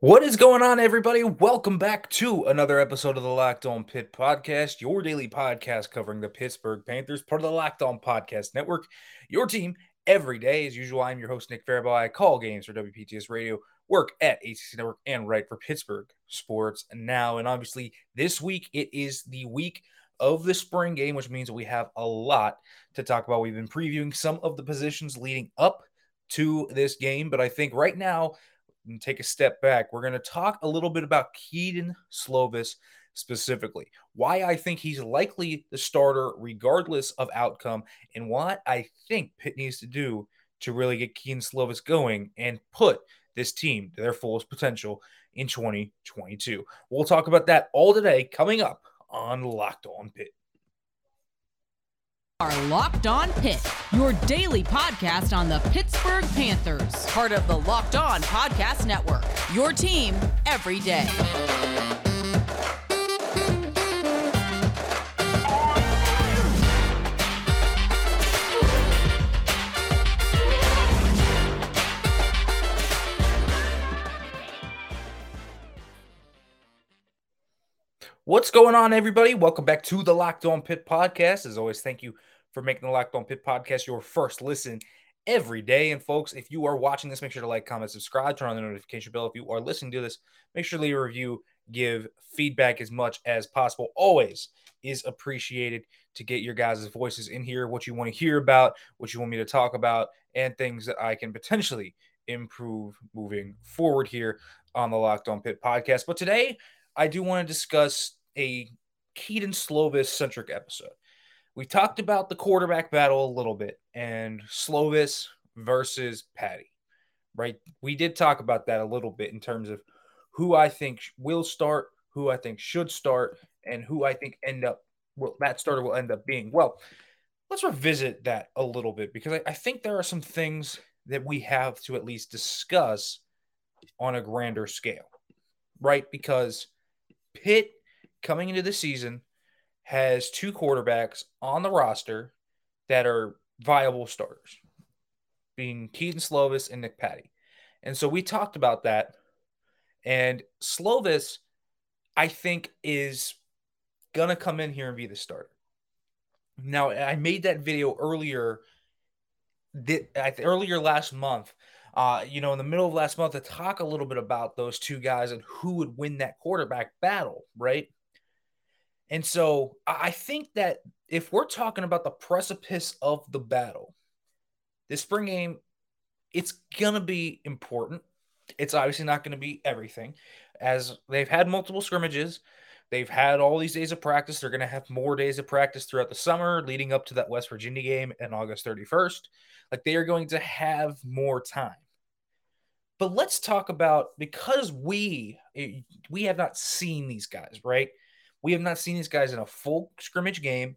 What is going on, everybody? Welcome back to another episode of the Locked On Pitt podcast, your daily podcast covering the Pittsburgh Panthers, part of the Locked On Podcast Network. Your team every day. As usual, I'm your host, Nick Farabaugh. I call games for WPTS Radio, work at ACC Network, and write for Pittsburgh Sports Now. And obviously, this week it is the week of the spring game, which means we have a lot to talk about. We've been previewing some of the positions leading up to this game, but I think right now, and take a step back, we're going to talk a little bit about Kedon Slovis specifically, why I think he's likely the starter regardless of outcome, and what I think Pitt needs to do to really get Kedon Slovis going and put this team to their fullest potential in 2022. We'll talk about that all today coming up on Locked On Pitt are Locked On Pitt, your daily podcast on the Pittsburgh Panthers, part of the Locked On Podcast Network. Your team every day. What's going on, everybody? Welcome back to the Locked On Pitt podcast. As always, thank you for making the Locked On Pitt podcast your first listen every day. And folks, if you are watching this, make sure to like, comment, subscribe, turn on the notification bell. If you are listening to this, make sure to leave a review, give feedback as much as possible. Always is appreciated to get your guys' voices in here, what you want to hear about, what you want me to talk about, and things that I can potentially improve moving forward here on the Locked On Pitt podcast. But today, I do want to discuss a Kedon Slovis centric episode we talked about the quarterback battle a little bit and Slovis versus Patti, right? We did talk about that a little bit in terms of who I think will start, who I think should start, and who I think end up well, that starter will end up being. Well, let's revisit that a little bit because I, I think there are some things that we have to at least discuss on a grander scale, right? Because Pitt coming into the season has two quarterbacks on the roster that are viable starters, being Kedon Slovis and Nick Patti. And so we talked about that. And Slovis, I think, is going to come in here and be the starter. Now, I made that video earlier, earlier last month. Uh, you know, in the middle of last month to talk a little bit about those two guys and who would win that quarterback battle, right? And so I think that if we're talking about the precipice of the battle, this spring game, it's going to be important. It's obviously not going to be everything, as they've had multiple scrimmages. They've had all these days of practice. They're going to have more days of practice throughout the summer leading up to that West Virginia game in August 31st. Like they are going to have more time. But let's talk about because we eh, we have not seen these guys, right? We have not seen these guys in a full scrimmage game.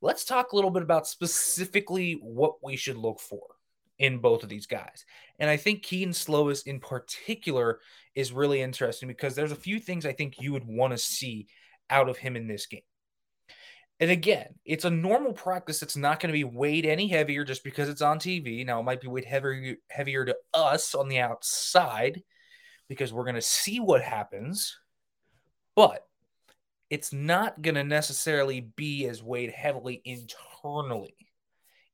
Let's talk a little bit about specifically what we should look for in both of these guys. And I think Kedon Slovis in particular is really interesting because there's a few things I think you would want to see out of him in this game. And again, it's a normal practice that's not going to be weighed any heavier just because it's on TV. Now, it might be weighed heavier, heavier to us on the outside because we're going to see what happens. But it's not going to necessarily be as weighed heavily internally.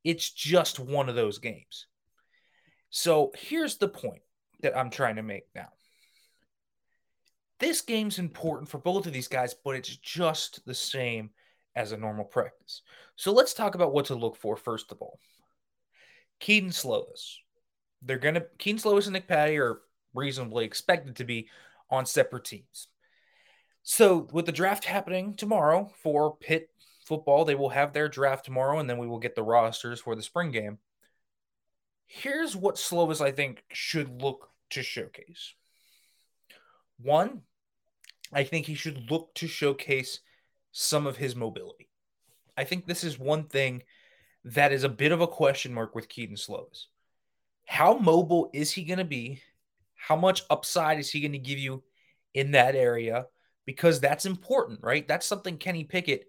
It's just one of those games. So here's the point that I'm trying to make now. This game's important for both of these guys, but it's just the same as a normal practice. So let's talk about what to look for first of all. Kedon Slovis. They're gonna Kedon Slovis and Nick Patti are reasonably expected to be on separate teams. So, with the draft happening tomorrow for Pitt football, they will have their draft tomorrow, and then we will get the rosters for the spring game. Here's what Slovis, I think, should look to showcase. One, I think he should look to showcase some of his mobility. I think this is one thing that is a bit of a question mark with Kedon Slovis. How mobile is he going to be? How much upside is he going to give you in that area? Because that's important, right? That's something Kenny Pickett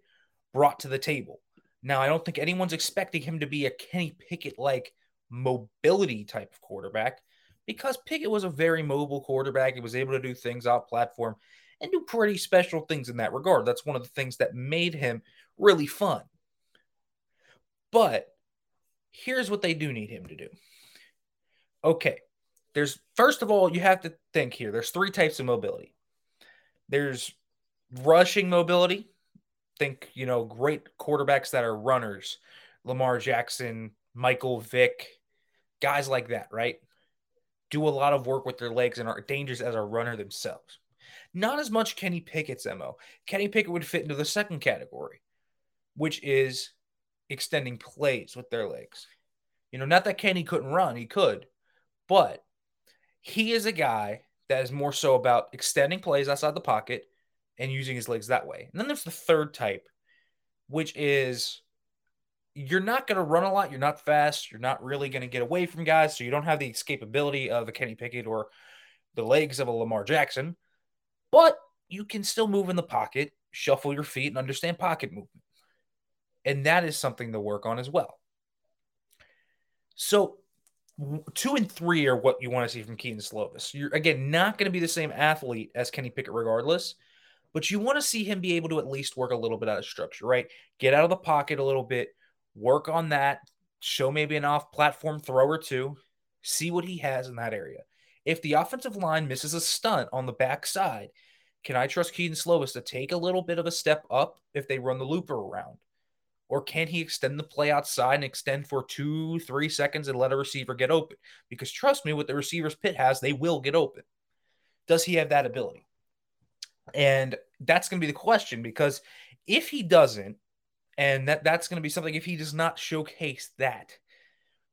brought to the table. Now, I don't think anyone's expecting him to be a Kenny Pickett like mobility type of quarterback because Pickett was a very mobile quarterback. He was able to do things off platform and do pretty special things in that regard. That's one of the things that made him really fun. But here's what they do need him to do. Okay. There's first of all, you have to think here. There's three types of mobility. There's rushing mobility. Think, you know, great quarterbacks that are runners, Lamar Jackson, Michael Vick, guys like that, right? Do a lot of work with their legs and are dangerous as a runner themselves. Not as much Kenny Pickett's MO. Kenny Pickett would fit into the second category, which is extending plays with their legs. You know, not that Kenny couldn't run, he could, but he is a guy that is more so about extending plays outside the pocket and using his legs that way. And then there's the third type, which is you're not going to run a lot. You're not fast. You're not really going to get away from guys. So you don't have the escapability of a Kenny Pickett or the legs of a Lamar Jackson, but you can still move in the pocket, shuffle your feet, and understand pocket movement. And that is something to work on as well. So two and three are what you want to see from Kedon Slovis. You're again not going to be the same athlete as Kenny Pickett, regardless, but you want to see him be able to at least work a little bit out of structure, right? Get out of the pocket a little bit, work on that, show maybe an off-platform throw or two, see what he has in that area. If the offensive line misses a stunt on the backside, can I trust Kedon Slovis to take a little bit of a step up if they run the looper around? Or can he extend the play outside and extend for two, three seconds and let a receiver get open? Because trust me, what the receivers Pitt has, they will get open. Does he have that ability? And that's going to be the question because if he doesn't, and that, that's going to be something if he does not showcase that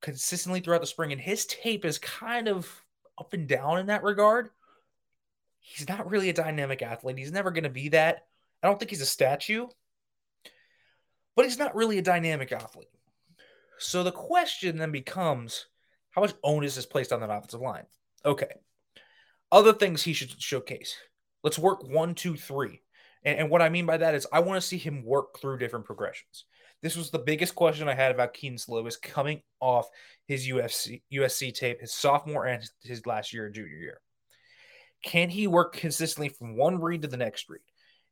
consistently throughout the spring, and his tape is kind of up and down in that regard, he's not really a dynamic athlete. He's never going to be that. I don't think he's a statue but he's not really a dynamic athlete. So the question then becomes how much onus is placed on that offensive line? Okay. Other things he should showcase. Let's work one, two, three. And, and what I mean by that is I want to see him work through different progressions. This was the biggest question I had about Kedon Slovis coming off his UFC USC tape, his sophomore and his last year, junior year. Can he work consistently from one read to the next read?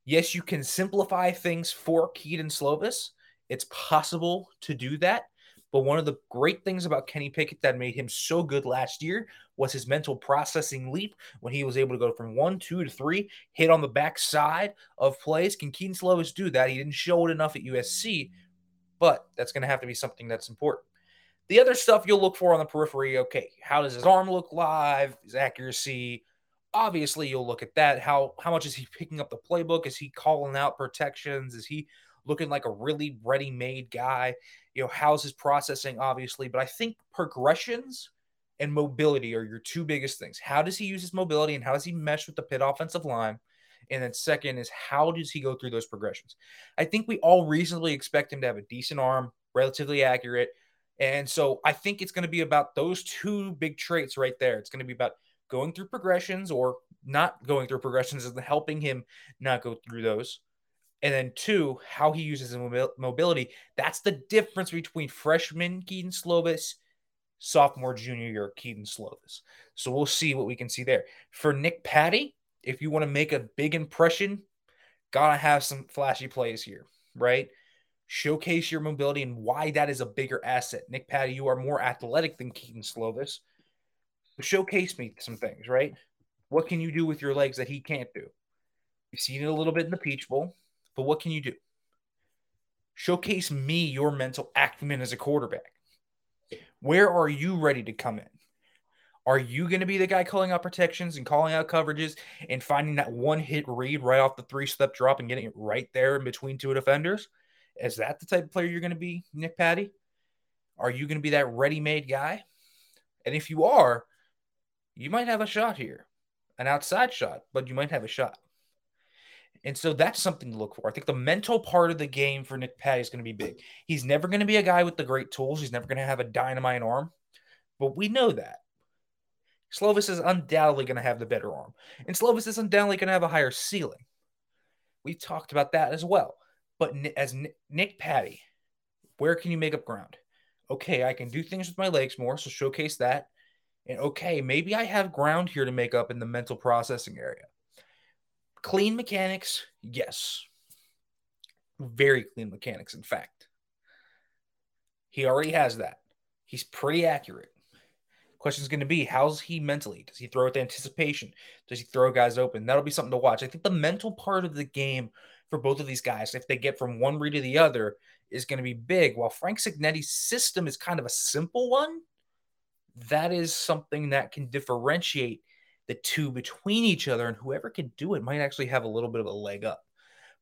Yes, you can simplify things for Kedon Slovis. It's possible to do that. But one of the great things about Kenny Pickett that made him so good last year was his mental processing leap when he was able to go from one, two to three, hit on the backside of plays. Can Kedon Slovis do that? He didn't show it enough at USC, but that's going to have to be something that's important. The other stuff you'll look for on the periphery okay, how does his arm look live, his accuracy, obviously you'll look at that. How how much is he picking up the playbook? Is he calling out protections? Is he looking like a really ready-made guy? You know, how's his processing, obviously, but I think progressions and mobility are your two biggest things. How does he use his mobility and how does he mesh with the Pitt offensive line? And then second is how does he go through those progressions? I think we all reasonably expect him to have a decent arm, relatively accurate. And so I think it's going to be about those two big traits right there. It's going to be about going through progressions or not going through progressions and helping him not go through those. And then two, how he uses his mobility. That's the difference between freshman Kedon Slovis, sophomore, junior year Kedon Slovis. So we'll see what we can see there. For Nick Patti, if you want to make a big impression, gotta have some flashy plays here, right? Showcase your mobility and why that is a bigger asset. Nick Patti, you are more athletic than Kedon Slovis showcase me some things, right? What can you do with your legs that he can't do? You've seen it a little bit in the Peach Bowl, but what can you do? Showcase me your mental acumen as a quarterback. Where are you ready to come in? Are you going to be the guy calling out protections and calling out coverages and finding that one hit read right off the three step drop and getting it right there in between two defenders? Is that the type of player you're going to be, Nick Patti? Are you going to be that ready made guy? And if you are, you might have a shot here, an outside shot, but you might have a shot. And so that's something to look for. I think the mental part of the game for Nick Patti is going to be big. He's never going to be a guy with the great tools. He's never going to have a dynamite arm, but we know that. Slovis is undoubtedly going to have the better arm, and Slovis is undoubtedly going to have a higher ceiling. We talked about that as well. But as Nick Patti, where can you make up ground? Okay, I can do things with my legs more, so showcase that And okay, maybe I have ground here to make up in the mental processing area. Clean mechanics, yes. Very clean mechanics, in fact. He already has that. He's pretty accurate. Question is going to be how's he mentally? Does he throw with anticipation? Does he throw guys open? That'll be something to watch. I think the mental part of the game for both of these guys, if they get from one read to the other, is going to be big. While Frank Cignetti's system is kind of a simple one, that is something that can differentiate the two between each other, and whoever can do it might actually have a little bit of a leg up.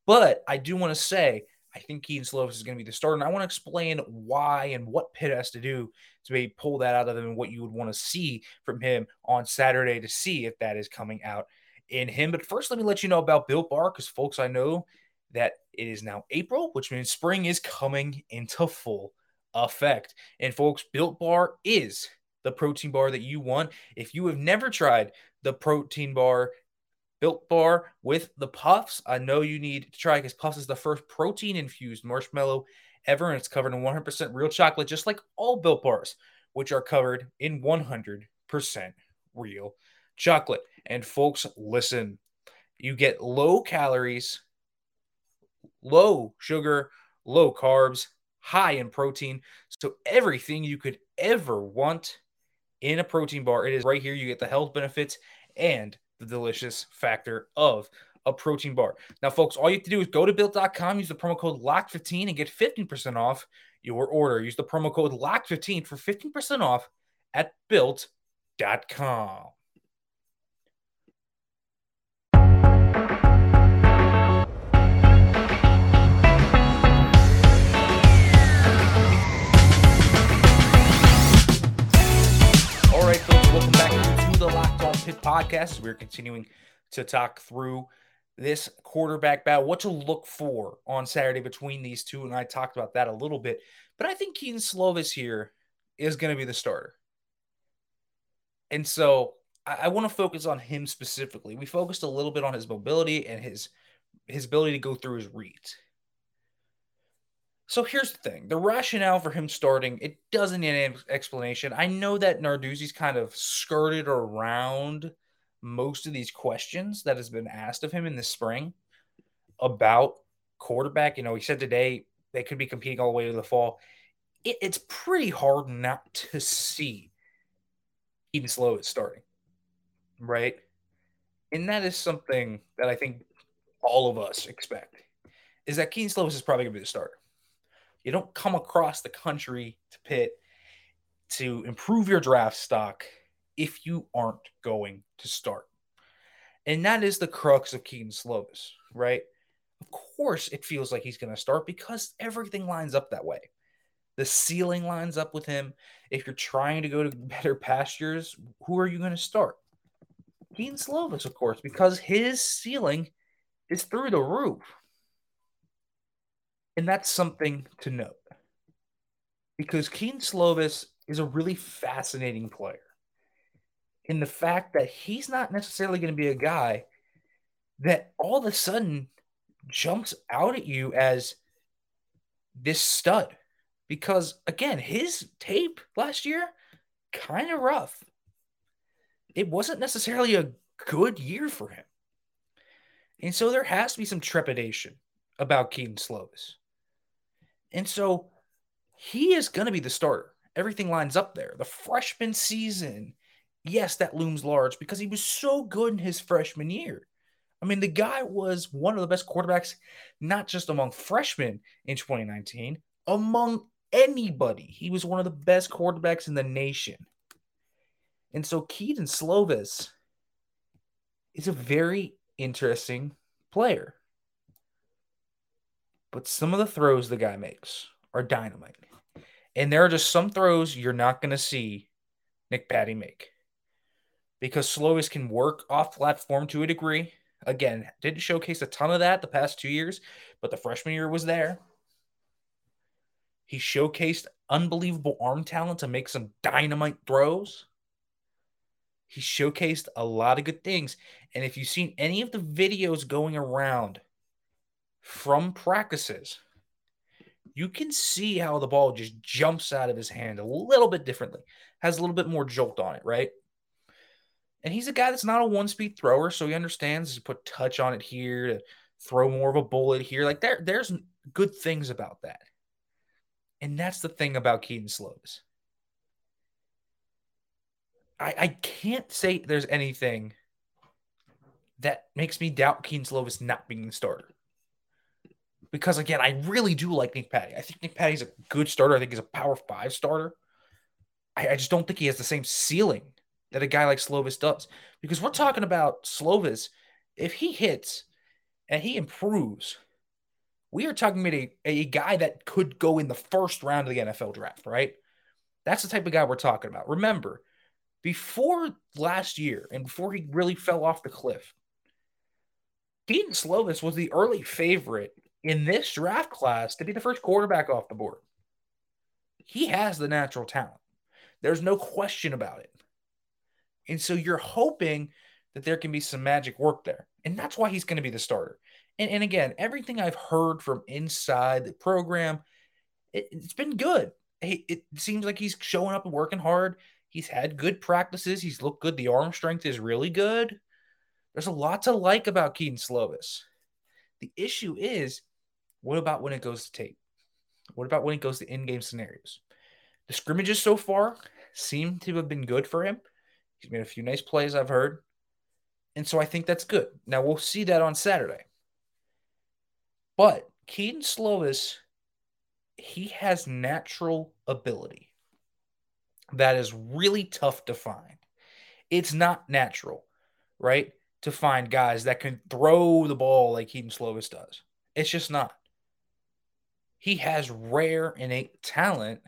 But I do want to say, I think Kedon Slovis is going to be the starter, and I want to explain why and what Pitt has to do to maybe pull that out of him and what you would want to see from him on Saturday to see if that is coming out in him. But first, let me let you know about Built Bar, because folks, I know that it is now April, which means spring is coming into full effect. And folks, Built Bar is the protein bar that you want. If you have never tried the protein bar, Built Bar with the Puffs, I know you need to try because Puffs is the first protein infused marshmallow ever, and it's covered in 100% real chocolate, just like all Built Bars, which are covered in 100% real chocolate. And folks, listen, you get low calories, low sugar, low carbs, high in protein. So everything you could ever want in a protein bar. It is right here. You get the health benefits and the delicious factor of a protein bar. Now, folks, all you have to do is go to built.com, use the promo code LOCK15 and get 15% off your order. Use the promo code LOCK15 for 15% off at built.com. Pitt podcast. We're continuing to talk through this quarterback battle, what to look for on Saturday between these two. And I talked about that a little bit, but I think Kedon Slovis here is going to be the starter. And so I, I want to focus on him specifically. We focused a little bit on his mobility and his his ability to go through his reads. So here's the thing: the rationale for him starting it doesn't need an explanation. I know that Narduzzi's kind of skirted around most of these questions that has been asked of him in the spring about quarterback. You know, he said today they could be competing all the way to the fall. It, it's pretty hard not to see Kedon Slovis starting, right? And that is something that I think all of us expect is that Kedon Slovis is probably going to be the starter. You don't come across the country to Pitt to improve your draft stock if you aren't going to start. And that is the crux of Kedon Slovis, right? Of course, it feels like he's going to start because everything lines up that way. The ceiling lines up with him. If you're trying to go to better pastures, who are you going to start? Kedon Slovis, of course, because his ceiling is through the roof. And that's something to note because Kedon Slovis is a really fascinating player in the fact that he's not necessarily going to be a guy that all of a sudden jumps out at you as this stud. Because again, his tape last year, kind of rough. It wasn't necessarily a good year for him. And so there has to be some trepidation about Kedon Slovis. And so he is going to be the starter. Everything lines up there. The freshman season, yes, that looms large because he was so good in his freshman year. I mean, the guy was one of the best quarterbacks, not just among freshmen in 2019, among anybody. He was one of the best quarterbacks in the nation. And so Kedon Slovis is a very interesting player. But some of the throws the guy makes are dynamite. And there are just some throws you're not going to see Nick Patti make because Slovis can work off platform to a degree. Again, didn't showcase a ton of that the past two years, but the freshman year was there. He showcased unbelievable arm talent to make some dynamite throws. He showcased a lot of good things. And if you've seen any of the videos going around from practices, you can see how the ball just jumps out of his hand a little bit differently, has a little bit more jolt on it, right? And he's a guy that's not a one speed thrower, so he understands to put touch on it here, to throw more of a bullet here. Like there, there's good things about that. And that's the thing about Kedon Slovis. I, I can't say there's anything that makes me doubt Kedon Slovis not being the starter. Because again, I really do like Nick Patti. I think Nick Patti's a good starter. I think he's a power five starter. I, I just don't think he has the same ceiling that a guy like Slovis does. Because we're talking about Slovis, if he hits and he improves, we are talking about a, a guy that could go in the first round of the NFL draft, right? That's the type of guy we're talking about. Remember, before last year and before he really fell off the cliff, Kedon Slovis was the early favorite in this draft class to be the first quarterback off the board. He has the natural talent. There's no question about it. And so you're hoping that there can be some magic work there. And that's why he's going to be the starter. And, and again, everything I've heard from inside the program, it, has been good. It, it seems like he's showing up and working hard. He's had good practices. He's looked good. The arm strength is really good. There's a lot to like about Kedon Slovis. The issue is, what about when it goes to tape? What about when it goes to in-game scenarios? The scrimmages so far seem to have been good for him. He's made a few nice plays, I've heard. And so I think that's good. Now we'll see that on Saturday. But Kedon Slovis, he has natural ability that is really tough to find. It's not natural, right? To find guys that can throw the ball like Kedon Slovis does. It's just not. He has rare innate talent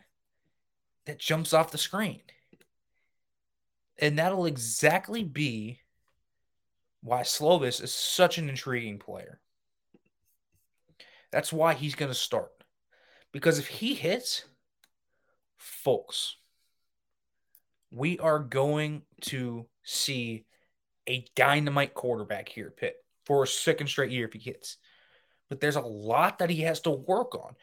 that jumps off the screen. And that'll exactly be why Slovis is such an intriguing player. That's why he's going to start. Because if he hits, folks, we are going to see a dynamite quarterback here at Pitt for a second straight year if he hits. But there's a lot that he has to work on.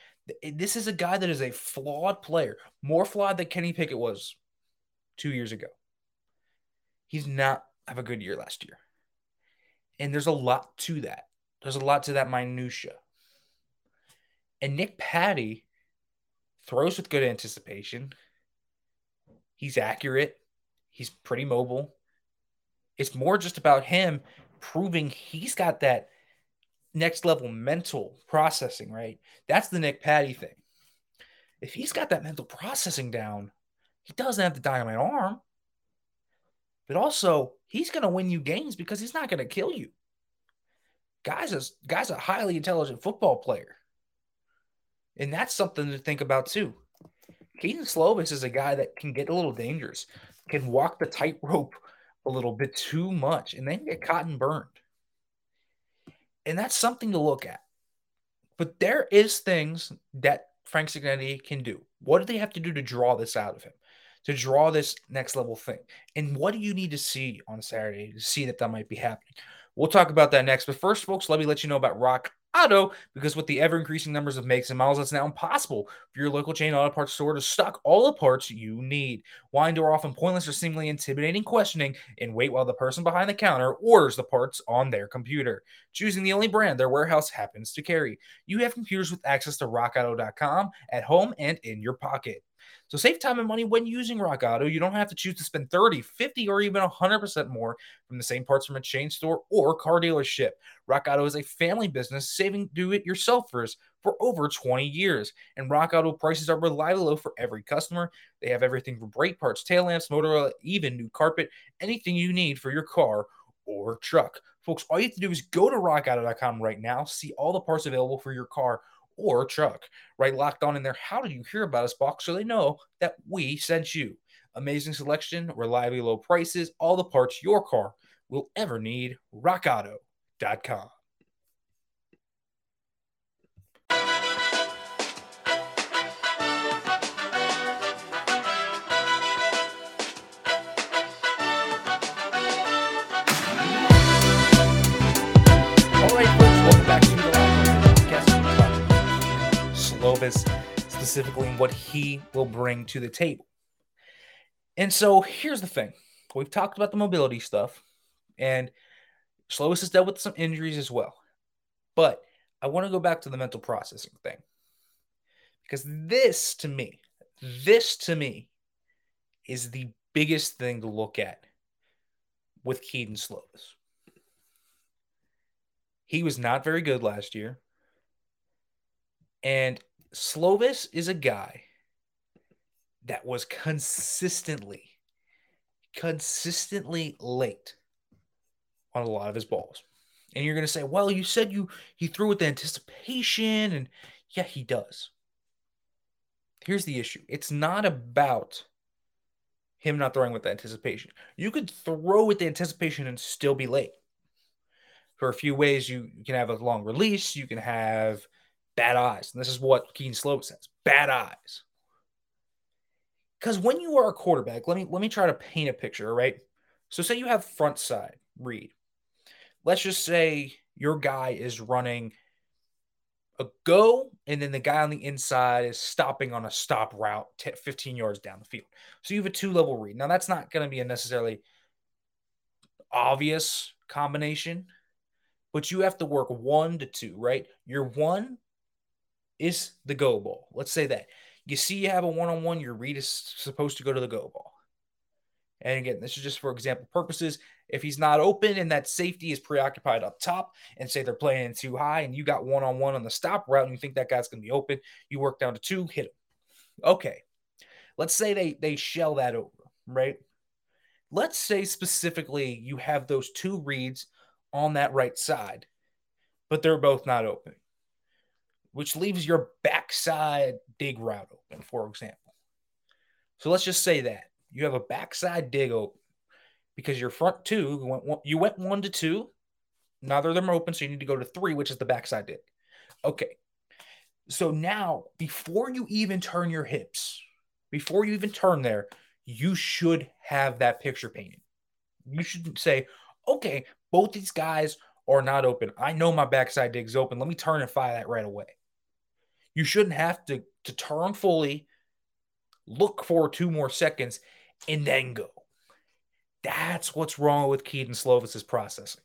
Eh, this is a guy that is a flawed player, more flawed than Kenny Pickett was two years ago. He's not have a good year last year. And there's a lot to that. There's a lot to that minutia. And Nick Patti throws with good anticipation. He's accurate. He's pretty mobile. It's more just about him proving he's got that next level mental processing, right? That's the Nick Patti thing. If he's got that mental processing down, he doesn't have the dynamite arm. But also, he's going to win you games because he's not going to kill you. Guy's a, guy's a highly intelligent football player. And that's something to think about too. Kedon Slovis is a guy that can get a little dangerous, can walk the tightrope a little bit too much, and then get caught and burned. And that's something to look at. But there is things that Frank Cignetti can do. What do they have to do to draw this out of him? To draw this next level thing? And what do you need to see on Saturday to see that that might be happening? We'll talk about that next. But first, folks, let me let you know about Rock Auto because with the ever increasing numbers of makes and models, it's now impossible for your local chain auto parts store to stock all the parts you need. Why endure often pointless or seemingly intimidating questioning and wait while the person behind the counter orders the parts on their computer, choosing the only brand their warehouse happens to carry. You have computers with access to rockauto.com at home and in your pocket. So save time and money when using Rock Auto. You don't have to choose to spend 30, 50, or even 100% more from the same parts from a chain store or car dealership. Rock Auto is a family business saving do-it-yourselfers for over 20 years. And Rock Auto prices are reliably low for every customer. They have everything from brake parts, tail lamps, motor oil, even new carpet, anything you need for your car or truck. Folks, all you have to do is go to rockauto.com right now, see all the parts available for your car or truck. Right locked on in there. How did you hear about us box so they know that we sent you? Amazing selection, reliably low prices, all the parts your car will ever need. RockAuto.com. Slovis specifically what he will bring to the table. And so here's the thing we've talked about the mobility stuff, and Slovis has dealt with some injuries as well. But I want to go back to the mental processing thing. Because this to me, this to me is the biggest thing to look at with Kedon Slovis. He was not very good last year. And Slovis is a guy that was consistently, consistently late on a lot of his balls. And you're going to say, well, you said you he threw with the anticipation, and yeah, he does. Here's the issue: it's not about him not throwing with the anticipation. You could throw with the anticipation and still be late. For a few ways, you, you can have a long release, you can have bad eyes. And this is what Kedon Slovis says bad eyes. Because when you are a quarterback, let me let me try to paint a picture, right? So say you have front side read. Let's just say your guy is running a go, and then the guy on the inside is stopping on a stop route 15 yards down the field. So you have a two level read. Now, that's not going to be a necessarily obvious combination, but you have to work one to two, right? Your one is the go ball. Let's say that. You see, you have a one on one, your read is supposed to go to the go ball. And again, this is just for example purposes. If he's not open and that safety is preoccupied up top, and say they're playing too high, and you got one on one on the stop route, and you think that guy's going to be open, you work down to two, hit him. Okay, let's say they they shell that over, right? Let's say specifically you have those two reads on that right side, but they're both not open, which leaves your backside dig route open, for example. So let's just say that you have a backside dig open because your front two went you went one to two. Neither of them are open, so you need to go to three, which is the backside dig. Okay. So now, before you even turn your hips, before you even turn there, you should have that picture painted. You should say, okay, both these guys are not open. I know my backside dig's open. Let me turn and fire that right away. You shouldn't have to, to turn fully, look for two more seconds, and then go. That's what's wrong with Kedon Slovis's processing.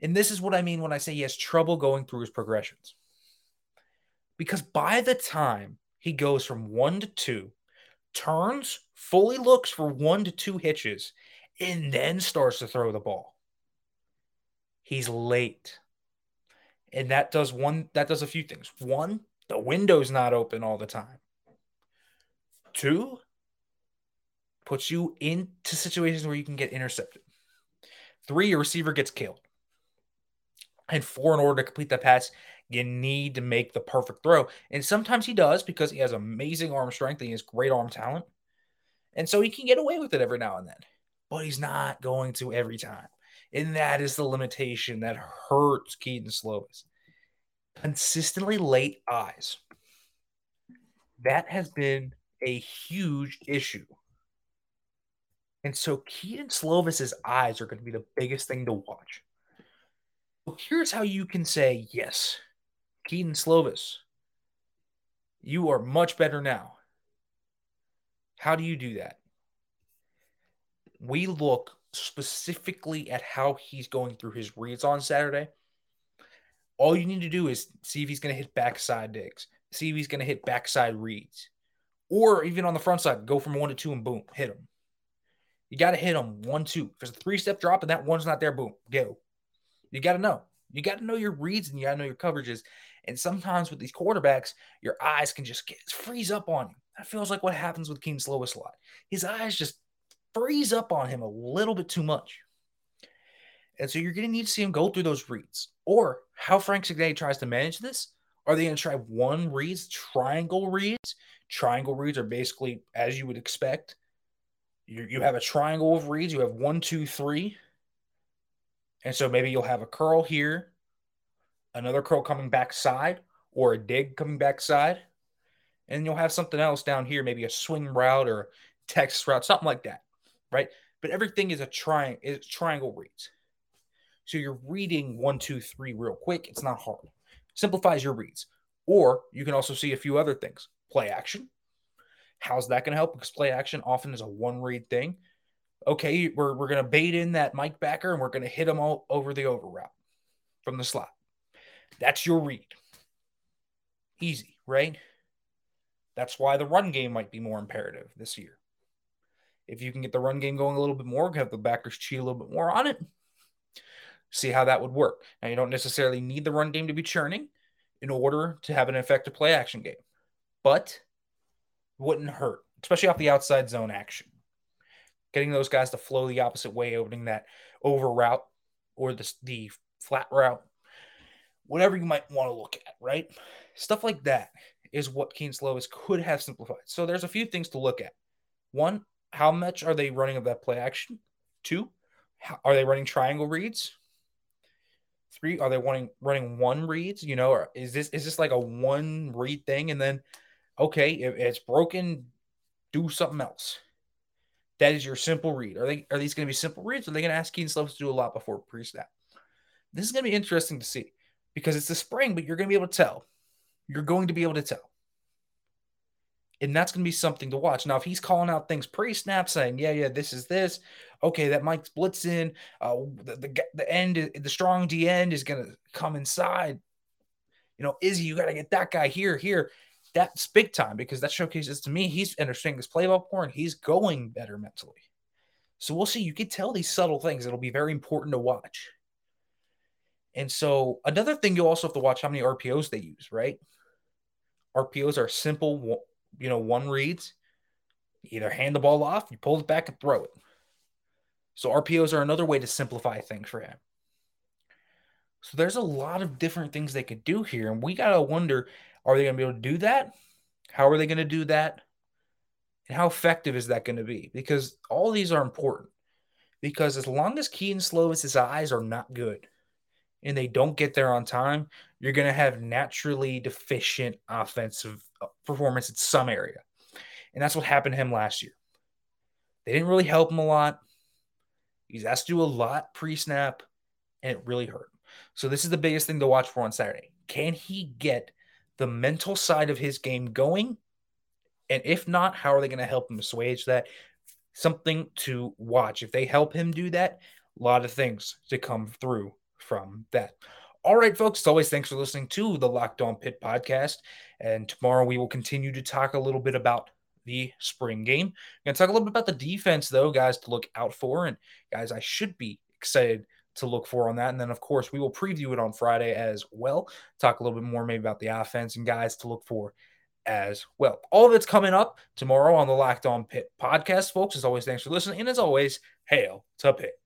And this is what I mean when I say he has trouble going through his progressions. Because by the time he goes from one to two, turns, fully looks for one to two hitches, and then starts to throw the ball, he's late. And that does one that does a few things. One, the window's not open all the time. Two, puts you into situations where you can get intercepted. Three, your receiver gets killed. And four, in order to complete that pass, you need to make the perfect throw. And sometimes he does because he has amazing arm strength and he has great arm talent. And so he can get away with it every now and then. But he's not going to every time. And that is the limitation that hurts Kedon Slovis. Consistently late eyes. That has been a huge issue and so Kedon Slovis's eyes are going to be the biggest thing to watch. So here's how you can say, yes, Kedon Slovis, you are much better now. How do you do that? We look specifically at how he's going through his reads on Saturday. All you need to do is see if he's going to hit backside digs, see if he's going to hit backside reads, or even on the front side, go from one to two and boom, hit him. You got to hit them one, two. If there's a three step drop and that one's not there, boom, go. You got to know. You got to know your reads and you got to know your coverages. And sometimes with these quarterbacks, your eyes can just get, freeze up on you. That feels like what happens with King Slovis a lot. His eyes just freeze up on him a little bit too much. And so you're going to need to see him go through those reads. Or how Frank Cignetti tries to manage this. Are they going to try one reads, triangle reads? Triangle reads are basically, as you would expect, you, you have a triangle of reads. You have one, two, three. And so maybe you'll have a curl here, another curl coming back side, or a dig coming back side. And you'll have something else down here, maybe a swing route or Texas route, something like that. Right. But everything is a triangle is triangle reads. So you're reading one, two, three real quick. It's not hard. Simplifies your reads. Or you can also see a few other things. Play action. How's that going to help? Because play action often is a one read thing. Okay, we're, we're going to bait in that Mike backer and we're going to hit him all over the over route from the slot. That's your read. Easy, right? That's why the run game might be more imperative this year. If you can get the run game going a little bit more, have the backers cheat a little bit more on it, see how that would work. Now, you don't necessarily need the run game to be churning in order to have an effective play action game, but wouldn't hurt, especially off the outside zone action. Getting those guys to flow the opposite way, opening that over route or the, the flat route, whatever you might want to look at, right? Stuff like that is what Kedon Slovis could have simplified. So there's a few things to look at. One, how much are they running of that play action? Two, are they running triangle reads? Three, are they running running one reads? You know, or is this is this like a one read thing? And then, okay, if it's broken, do something else. That is your simple read. Are they are these going to be simple reads? Or are they going to ask Kedon Slovis to do a lot before pre-snap? This is going to be interesting to see because it's the spring, but you're going to be able to tell. You're going to be able to tell. And that's going to be something to watch. Now, if he's calling out things pre snap saying, yeah, yeah, this is this, okay, that Mike's blitzing, uh, the, the, the end, the strong D end is going to come inside. You know, Izzy, you got to get that guy here, here. That's big time because that showcases to me he's understanding this play ball more and he's going better mentally. So we'll see. You can tell these subtle things. It'll be very important to watch. And so another thing you'll also have to watch how many RPOs they use, right? RPOs are simple you know, one reads, either hand the ball off, you pull it back and throw it. So RPOs are another way to simplify things for him. So there's a lot of different things they could do here. And we got to wonder are they going to be able to do that? How are they going to do that? And how effective is that going to be? Because all these are important. Because as long as Kedon Slovis's eyes are not good and they don't get there on time, you're going to have naturally deficient offensive performance in some area. And that's what happened to him last year. They didn't really help him a lot. He's asked to do a lot pre snap, and it really hurt. So, this is the biggest thing to watch for on Saturday. Can he get the mental side of his game going? And if not, how are they going to help him assuage that? Something to watch. If they help him do that, a lot of things to come through from that. All right, folks. As always, thanks for listening to the Locked On Pitt podcast. And tomorrow we will continue to talk a little bit about the spring game. I'm going to talk a little bit about the defense, though, guys, to look out for. And guys, I should be excited to look for on that. And then, of course, we will preview it on Friday as well. Talk a little bit more maybe about the offense and guys to look for as well. All of it's coming up tomorrow on the Locked On Pitt podcast, folks. As always, thanks for listening. And as always, hail to Pitt.